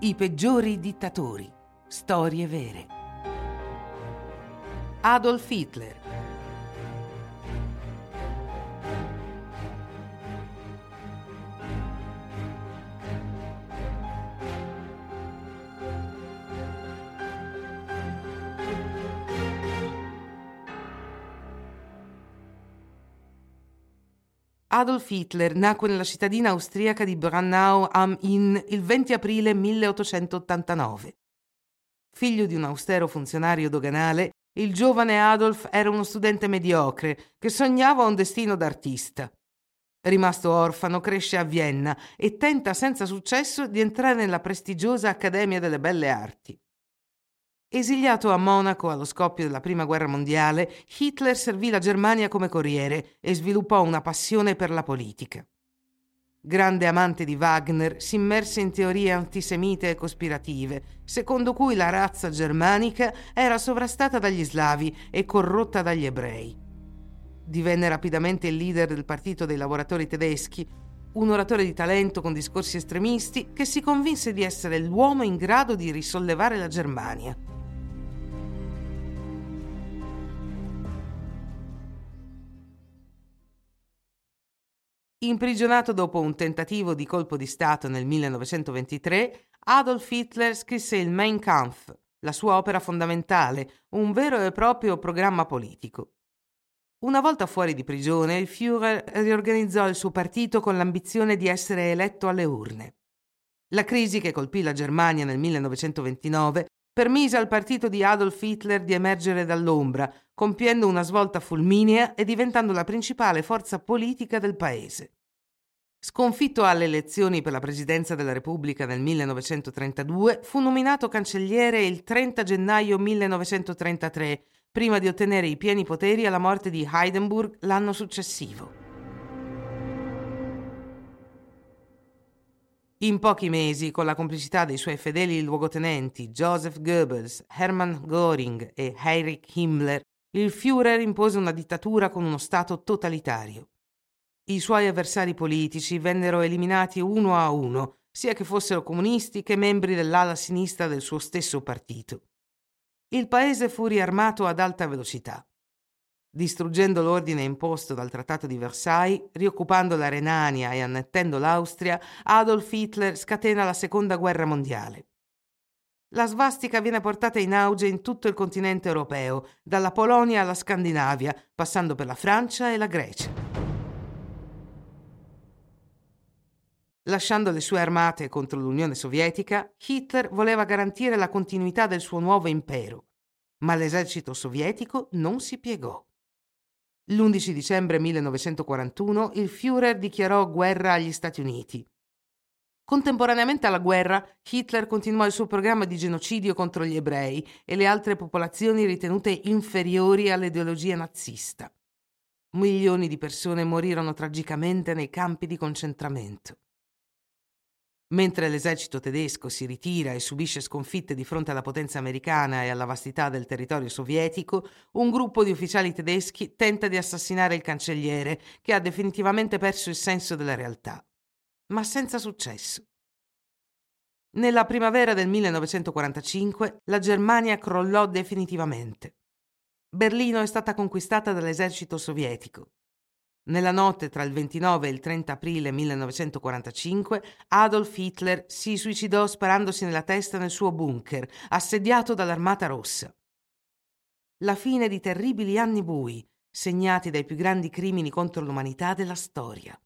I peggiori dittatori. Storie vere. Adolf Hitler. Adolf Hitler nacque nella cittadina austriaca di Brannau am Inn il 20 aprile 1889. Figlio di un austero funzionario doganale, il giovane Adolf era uno studente mediocre che sognava un destino d'artista. Rimasto orfano, cresce a Vienna e tenta senza successo di entrare nella prestigiosa Accademia delle Belle Arti. Esiliato a Monaco allo scoppio della Prima Guerra Mondiale, Hitler servì la Germania come corriere e sviluppò una passione per la politica. Grande amante di Wagner, si immerse in teorie antisemite e cospirative, secondo cui la razza germanica era sovrastata dagli slavi e corrotta dagli ebrei. Divenne rapidamente il leader del Partito dei lavoratori tedeschi, un oratore di talento con discorsi estremisti che si convinse di essere l'uomo in grado di risollevare la Germania. Imprigionato dopo un tentativo di colpo di Stato nel 1923, Adolf Hitler scrisse il Mein Kampf, la sua opera fondamentale, un vero e proprio programma politico. Una volta fuori di prigione, il Führer riorganizzò il suo partito con l'ambizione di essere eletto alle urne. La crisi che colpì la Germania nel 1929 permise al partito di Adolf Hitler di emergere dall'ombra, compiendo una svolta fulminea e diventando la principale forza politica del paese. Sconfitto alle elezioni per la presidenza della Repubblica nel 1932, fu nominato cancelliere il 30 gennaio 1933, prima di ottenere i pieni poteri alla morte di Heidenburg l'anno successivo. In pochi mesi, con la complicità dei suoi fedeli luogotenenti Joseph Goebbels, Hermann Göring e Heinrich Himmler, il Führer impose una dittatura con uno Stato totalitario. I suoi avversari politici vennero eliminati uno a uno, sia che fossero comunisti che membri dell'ala sinistra del suo stesso partito. Il paese fu riarmato ad alta velocità distruggendo l'ordine imposto dal Trattato di Versailles, rioccupando la Renania e annettendo l'Austria, Adolf Hitler scatena la Seconda Guerra Mondiale. La svastica viene portata in auge in tutto il continente europeo, dalla Polonia alla Scandinavia, passando per la Francia e la Grecia. Lasciando le sue armate contro l'Unione Sovietica, Hitler voleva garantire la continuità del suo nuovo impero, ma l'esercito sovietico non si piegò. L'11 dicembre 1941 il Führer dichiarò guerra agli Stati Uniti. Contemporaneamente alla guerra, Hitler continuò il suo programma di genocidio contro gli ebrei e le altre popolazioni ritenute inferiori all'ideologia nazista. Milioni di persone morirono tragicamente nei campi di concentramento. Mentre l'esercito tedesco si ritira e subisce sconfitte di fronte alla potenza americana e alla vastità del territorio sovietico, un gruppo di ufficiali tedeschi tenta di assassinare il cancelliere, che ha definitivamente perso il senso della realtà. Ma senza successo. Nella primavera del 1945 la Germania crollò definitivamente. Berlino è stata conquistata dall'esercito sovietico. Nella notte tra il 29 e il 30 aprile 1945 Adolf Hitler si suicidò sparandosi nella testa nel suo bunker, assediato dall'Armata Rossa. La fine di terribili anni bui, segnati dai più grandi crimini contro l'umanità della storia.